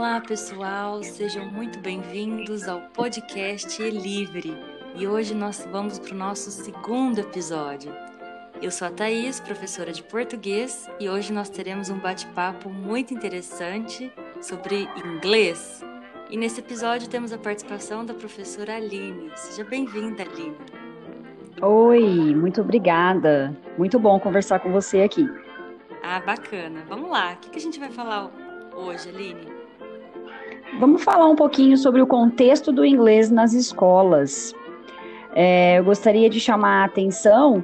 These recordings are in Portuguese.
Olá, pessoal, sejam muito bem-vindos ao podcast Livre. E hoje nós vamos para o nosso segundo episódio. Eu sou a Thaís, professora de português, e hoje nós teremos um bate-papo muito interessante sobre inglês. E nesse episódio temos a participação da professora Aline. Seja bem-vinda, Aline. Oi, muito obrigada. Muito bom conversar com você aqui. Ah, bacana. Vamos lá. O que a gente vai falar hoje, Aline? Vamos falar um pouquinho sobre o contexto do inglês nas escolas. É, eu gostaria de chamar a atenção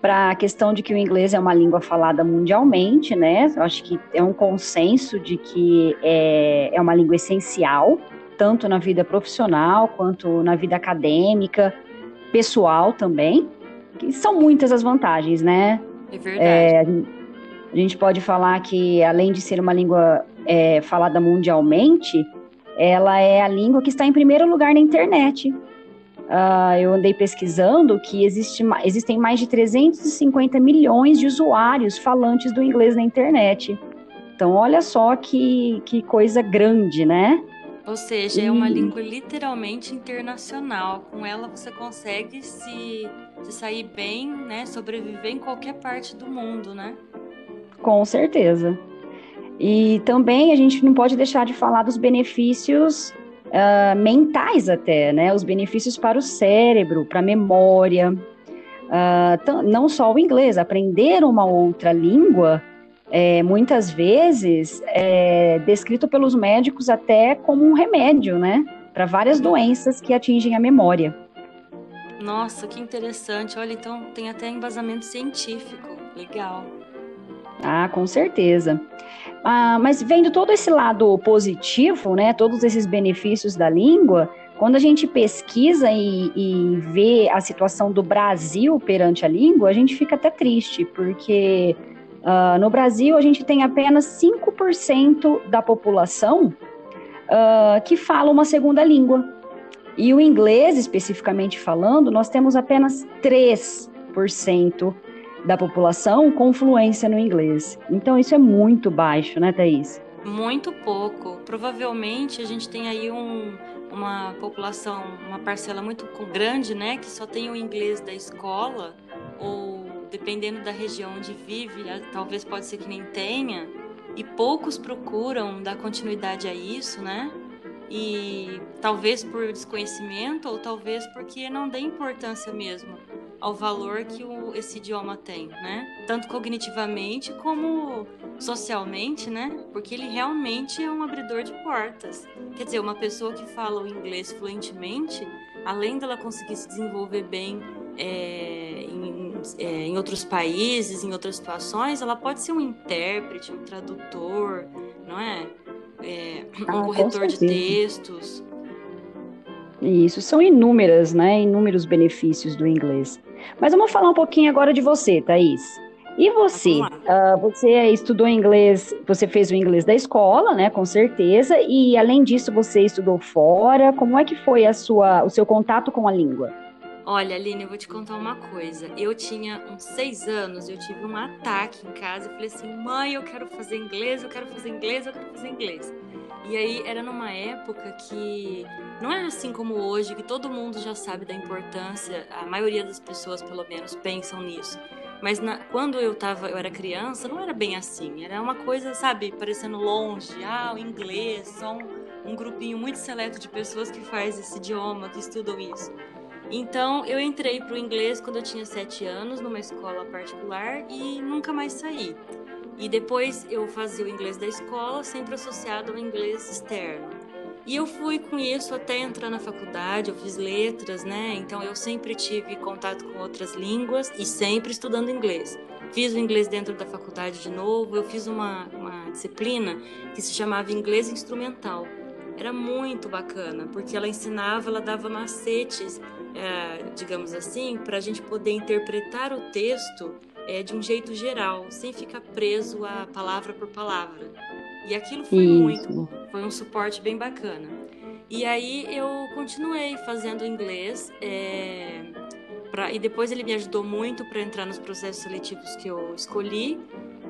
para a questão de que o inglês é uma língua falada mundialmente, né? Eu acho que é um consenso de que é, é uma língua essencial, tanto na vida profissional quanto na vida acadêmica, pessoal também. São muitas as vantagens, né? É verdade. É, a gente pode falar que, além de ser uma língua é, falada mundialmente, ela é a língua que está em primeiro lugar na internet. Uh, eu andei pesquisando que existe, existem mais de 350 milhões de usuários falantes do inglês na internet. Então, olha só que, que coisa grande, né? Ou seja, é uma língua literalmente internacional. Com ela você consegue se, se sair bem, né? Sobreviver em qualquer parte do mundo, né? Com certeza. E também a gente não pode deixar de falar dos benefícios uh, mentais até, né? Os benefícios para o cérebro, para a memória. Uh, não só o inglês, aprender uma outra língua, é, muitas vezes é descrito pelos médicos até como um remédio, né? Para várias doenças que atingem a memória. Nossa, que interessante. Olha, então tem até embasamento científico. Legal. Ah, com certeza. Ah, mas vendo todo esse lado positivo, né, todos esses benefícios da língua, quando a gente pesquisa e, e vê a situação do Brasil perante a língua, a gente fica até triste, porque uh, no Brasil a gente tem apenas 5% da população uh, que fala uma segunda língua. E o inglês, especificamente falando, nós temos apenas 3% da população com fluência no inglês. Então isso é muito baixo, né, Thaís? Muito pouco. Provavelmente a gente tem aí um, uma população, uma parcela muito grande, né, que só tem o inglês da escola ou dependendo da região onde vive, talvez pode ser que nem tenha, e poucos procuram dar continuidade a isso, né? E talvez por desconhecimento ou talvez porque não dê importância mesmo ao valor que o, esse idioma tem, né? Tanto cognitivamente como socialmente, né? Porque ele realmente é um abridor de portas. Quer dizer, uma pessoa que fala o inglês fluentemente, além dela conseguir se desenvolver bem é, em, é, em outros países, em outras situações, ela pode ser um intérprete, um tradutor, não é? é um ah, corretor de textos. Isso, são inúmeras, né? Inúmeros benefícios do inglês. Mas vamos falar um pouquinho agora de você, Thaís. E você? Uh, você estudou inglês, você fez o inglês da escola, né? Com certeza. E além disso, você estudou fora. Como é que foi a sua, o seu contato com a língua? Olha, Aline, eu vou te contar uma coisa. Eu tinha uns seis anos, eu tive um ataque em casa. Eu falei assim, mãe, eu quero fazer inglês, eu quero fazer inglês, eu quero fazer inglês. E aí era numa época que não é assim como hoje, que todo mundo já sabe da importância, a maioria das pessoas pelo menos pensam nisso. Mas na, quando eu tava, eu era criança, não era bem assim. Era uma coisa, sabe, parecendo longe. Ah, o inglês, só um, um grupinho muito seleto de pessoas que faz esse idioma, que estudam isso. Então eu entrei para o inglês quando eu tinha sete anos numa escola particular e nunca mais saí. E depois eu fazia o inglês da escola, sempre associado ao inglês externo. E eu fui com isso até entrar na faculdade, eu fiz letras, né? Então eu sempre tive contato com outras línguas e sempre estudando inglês. Fiz o inglês dentro da faculdade de novo, eu fiz uma, uma disciplina que se chamava Inglês Instrumental. Era muito bacana, porque ela ensinava, ela dava macetes, é, digamos assim, para a gente poder interpretar o texto é, de um jeito geral, sem ficar preso a palavra por palavra. E aquilo foi Isso. muito, foi um suporte bem bacana. E aí eu continuei fazendo inglês, é, pra, e depois ele me ajudou muito para entrar nos processos seletivos que eu escolhi.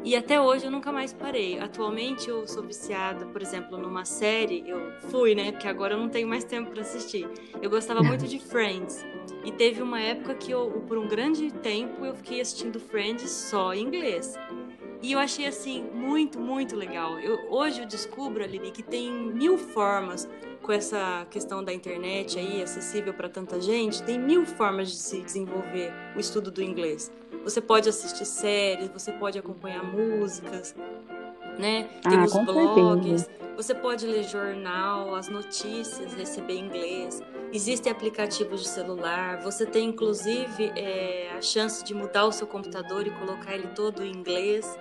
E até hoje eu nunca mais parei. Atualmente eu sou viciada, por exemplo, numa série, eu fui, né? Porque agora eu não tenho mais tempo para assistir. Eu gostava muito de Friends. E teve uma época que eu, por um grande tempo, eu fiquei assistindo Friends só em inglês. E eu achei assim muito, muito legal. Eu, hoje eu descubro, Aline, que tem mil formas com essa questão da internet aí acessível para tanta gente, tem mil formas de se desenvolver o estudo do inglês. Você pode assistir séries, você pode acompanhar músicas, né? Tem ah, os blogs, certeza. Você pode ler jornal, as notícias, receber inglês. Existem aplicativos de celular, você tem inclusive é, a chance de mudar o seu computador e colocar ele todo em inglês.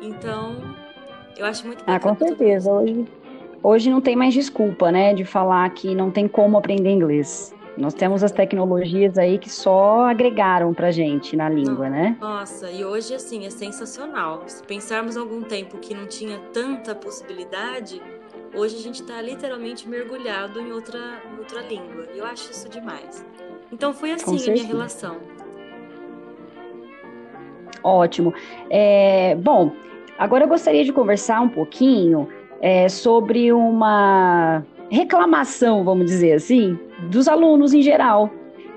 Então, eu acho muito Ah, com certeza. Hoje, hoje não tem mais desculpa, né, de falar que não tem como aprender inglês. Nós temos as tecnologias aí que só agregaram pra gente na língua, né? Nossa, e hoje, assim, é sensacional. Se pensarmos algum tempo que não tinha tanta possibilidade, hoje a gente está literalmente mergulhado em outra, outra língua. E eu acho isso demais. Então foi assim a minha relação. Ótimo. É, bom, agora eu gostaria de conversar um pouquinho é, sobre uma reclamação, vamos dizer assim, dos alunos em geral,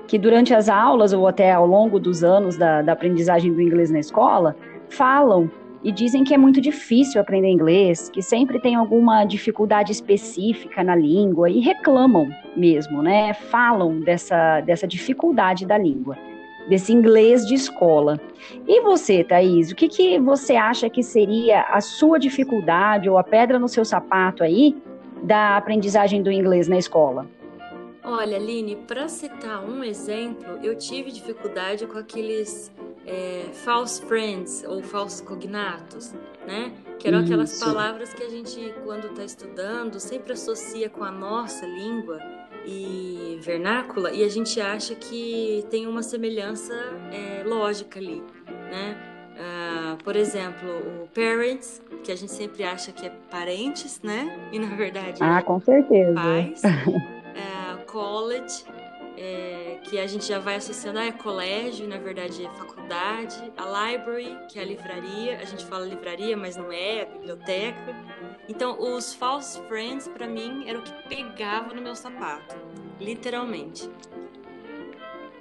que durante as aulas ou até ao longo dos anos da, da aprendizagem do inglês na escola, falam e dizem que é muito difícil aprender inglês, que sempre tem alguma dificuldade específica na língua e reclamam mesmo, né? Falam dessa, dessa dificuldade da língua, desse inglês de escola. E você, Thaís, o que, que você acha que seria a sua dificuldade ou a pedra no seu sapato aí da aprendizagem do inglês na escola? Olha, Aline, para citar um exemplo, eu tive dificuldade com aqueles é, false friends ou falsos cognatos, né? Que eram Isso. aquelas palavras que a gente, quando está estudando, sempre associa com a nossa língua e vernácula e a gente acha que tem uma semelhança é, lógica ali, né? Uh, por exemplo, o parents, que a gente sempre acha que é parentes, né? E na verdade ah, com certeza. pais. college, é, que a gente já vai associando, ah, é colégio, na verdade é faculdade, a library, que é a livraria, a gente fala livraria, mas não é, é a biblioteca. Então, os false friends, para mim, era o que pegava no meu sapato, literalmente.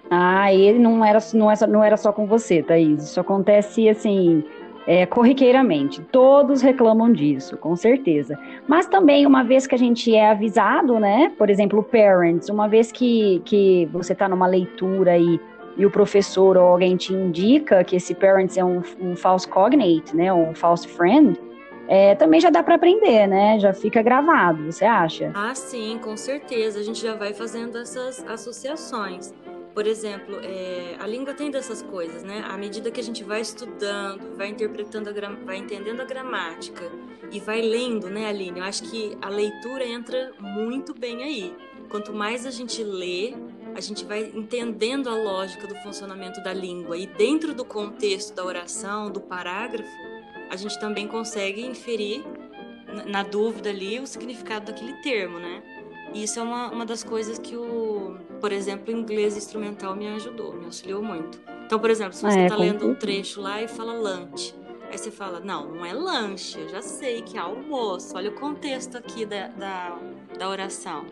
Ah, ele não era, não era, não era só com você, Thaís. Isso acontece, assim, é, corriqueiramente. Todos reclamam disso, com certeza. Mas também, uma vez que a gente é avisado, né? Por exemplo, parents, uma vez que, que você está numa leitura e, e o professor ou alguém te indica que esse parents é um, um false cognate, né? Um false friend, é, também já dá para aprender, né? Já fica gravado, você acha? Ah, sim, com certeza. A gente já vai fazendo essas associações. Por exemplo, é, a língua tem dessas coisas, né? À medida que a gente vai estudando, vai interpretando, vai entendendo a gramática e vai lendo, né, Aline? Eu acho que a leitura entra muito bem aí. Quanto mais a gente lê, a gente vai entendendo a lógica do funcionamento da língua e dentro do contexto da oração, do parágrafo, a gente também consegue inferir na dúvida ali o significado daquele termo, né? E isso é uma, uma das coisas que o, por exemplo, o inglês instrumental me ajudou, me auxiliou muito. Então, por exemplo, se você está é, lendo um trecho lá e fala lunch, aí você fala, não, não é lanche, eu já sei que é almoço, olha o contexto aqui da, da, da oração.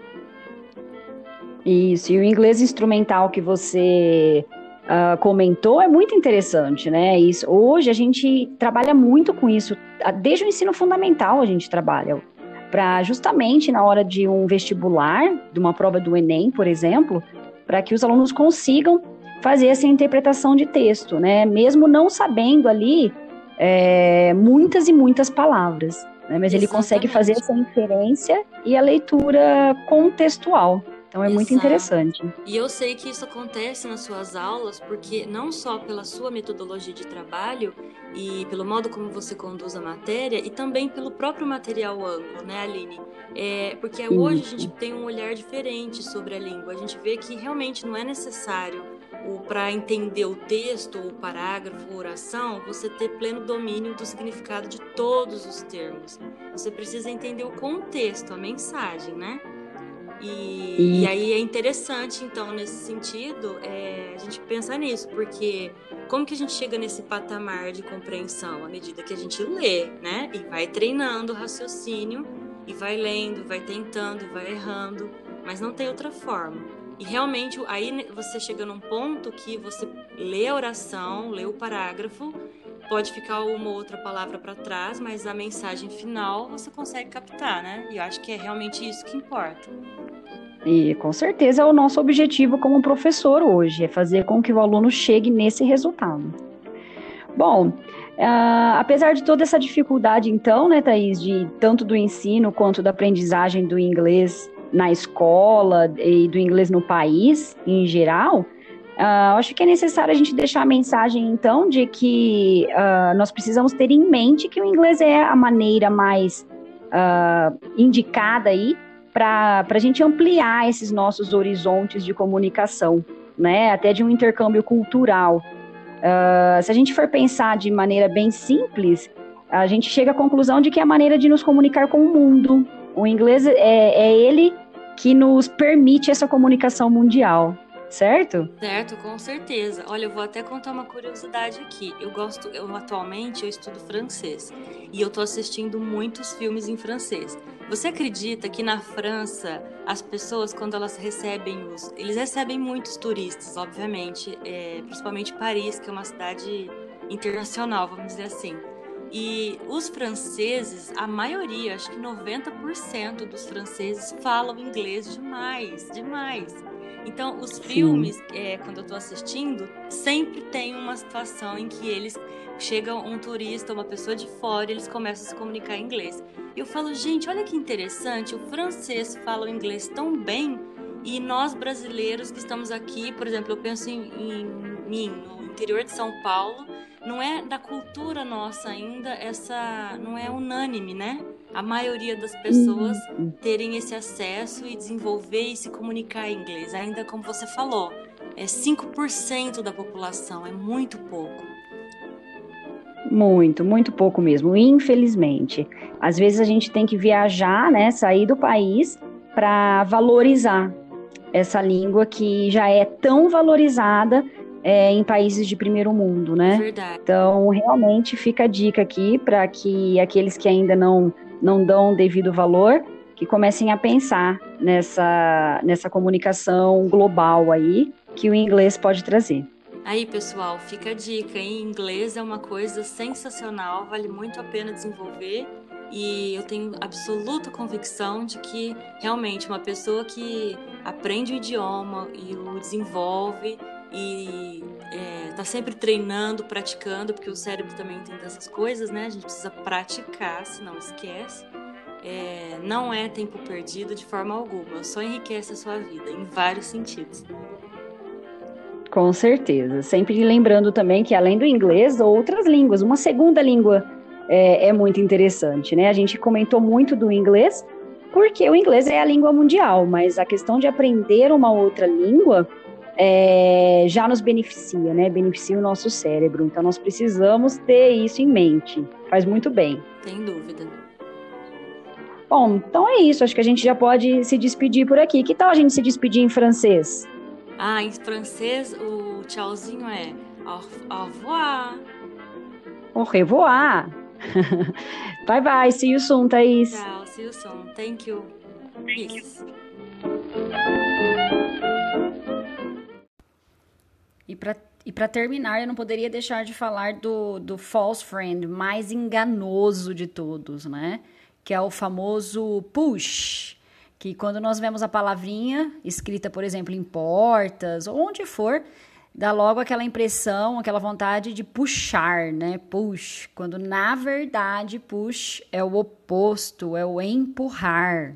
Isso, e o inglês instrumental que você uh, comentou é muito interessante, né? Isso, hoje a gente trabalha muito com isso, desde o ensino fundamental a gente trabalha para justamente na hora de um vestibular, de uma prova do Enem, por exemplo, para que os alunos consigam fazer essa interpretação de texto, né? Mesmo não sabendo ali é, muitas e muitas palavras, né? mas Exatamente. ele consegue fazer essa inferência e a leitura contextual. Então é Exato. muito interessante. E eu sei que isso acontece nas suas aulas, porque não só pela sua metodologia de trabalho e pelo modo como você conduz a matéria, e também pelo próprio material amplo, né, Aline? É, porque isso. hoje a gente tem um olhar diferente sobre a língua. A gente vê que realmente não é necessário para entender o texto, o parágrafo, a oração, você ter pleno domínio do significado de todos os termos. Você precisa entender o contexto, a mensagem, né? E, e, aí é interessante, então, nesse sentido, é, a gente pensar nisso, porque como que a gente chega nesse patamar de compreensão? À medida que a gente lê, né? E vai treinando o raciocínio, e vai lendo, vai tentando, vai errando, mas não tem outra forma. E realmente, aí você chega num ponto que você lê a oração, lê o parágrafo, pode ficar uma outra palavra para trás, mas a mensagem final você consegue captar, né? E eu acho que é realmente isso que importa. E com certeza é o nosso objetivo como professor hoje, é fazer com que o aluno chegue nesse resultado. Bom, uh, apesar de toda essa dificuldade, então, né, Thaís, de tanto do ensino quanto da aprendizagem do inglês na escola e do inglês no país em geral, uh, acho que é necessário a gente deixar a mensagem, então, de que uh, nós precisamos ter em mente que o inglês é a maneira mais indicada aí para a gente ampliar esses nossos horizontes de comunicação, né? Até de um intercâmbio cultural. Uh, se a gente for pensar de maneira bem simples, a gente chega à conclusão de que é a maneira de nos comunicar com o mundo. O inglês é, é ele que nos permite essa comunicação mundial certo? Certo, com certeza. Olha, eu vou até contar uma curiosidade aqui. Eu gosto, eu atualmente eu estudo francês e eu tô assistindo muitos filmes em francês. Você acredita que na França as pessoas quando elas recebem os, eles recebem muitos turistas, obviamente, é, principalmente Paris, que é uma cidade internacional, vamos dizer assim. E os franceses, a maioria, acho que 90% dos franceses falam inglês demais, demais. Então, os filmes, é, quando eu estou assistindo, sempre tem uma situação em que eles chega um turista, uma pessoa de fora, e eles começam a se comunicar em inglês. E eu falo, gente, olha que interessante, o francês fala o inglês tão bem e nós brasileiros que estamos aqui, por exemplo, eu penso em, em mim, no interior de São Paulo, não é da cultura nossa ainda essa, não é unânime, né? A maioria das pessoas terem esse acesso e desenvolver e se comunicar em inglês. Ainda como você falou, é 5% da população, é muito pouco. Muito, muito pouco mesmo, infelizmente. Às vezes a gente tem que viajar, né, sair do país para valorizar essa língua que já é tão valorizada é, em países de primeiro mundo, né? Verdade. Então, realmente fica a dica aqui para que aqueles que ainda não não dão devido valor, que comecem a pensar nessa, nessa comunicação global aí que o inglês pode trazer. Aí, pessoal, fica a dica, hein? Inglês é uma coisa sensacional, vale muito a pena desenvolver e eu tenho absoluta convicção de que realmente uma pessoa que aprende o idioma e o desenvolve e é, tá sempre treinando, praticando, porque o cérebro também tem dessas coisas, né? A gente precisa praticar, senão esquece. É, não é tempo perdido de forma alguma, só enriquece a sua vida em vários sentidos. Com certeza. Sempre lembrando também que além do inglês, outras línguas, uma segunda língua é, é muito interessante, né? A gente comentou muito do inglês, porque o inglês é a língua mundial, mas a questão de aprender uma outra língua é, já nos beneficia, né? Beneficia o nosso cérebro. Então nós precisamos ter isso em mente. Faz muito bem. Sem dúvida. Bom, então é isso. Acho que a gente já pode se despedir por aqui. Que tal a gente se despedir em francês? Ah, em francês o tchauzinho é au revoir. Au revoir. bye bye. See you soon, Thaís. Tchau, see you soon. Thank you. Peace. E para terminar, eu não poderia deixar de falar do, do false friend mais enganoso de todos, né? Que é o famoso push. Que quando nós vemos a palavrinha escrita, por exemplo, em portas ou onde for, dá logo aquela impressão, aquela vontade de puxar, né? Push. Quando na verdade push é o oposto, é o empurrar.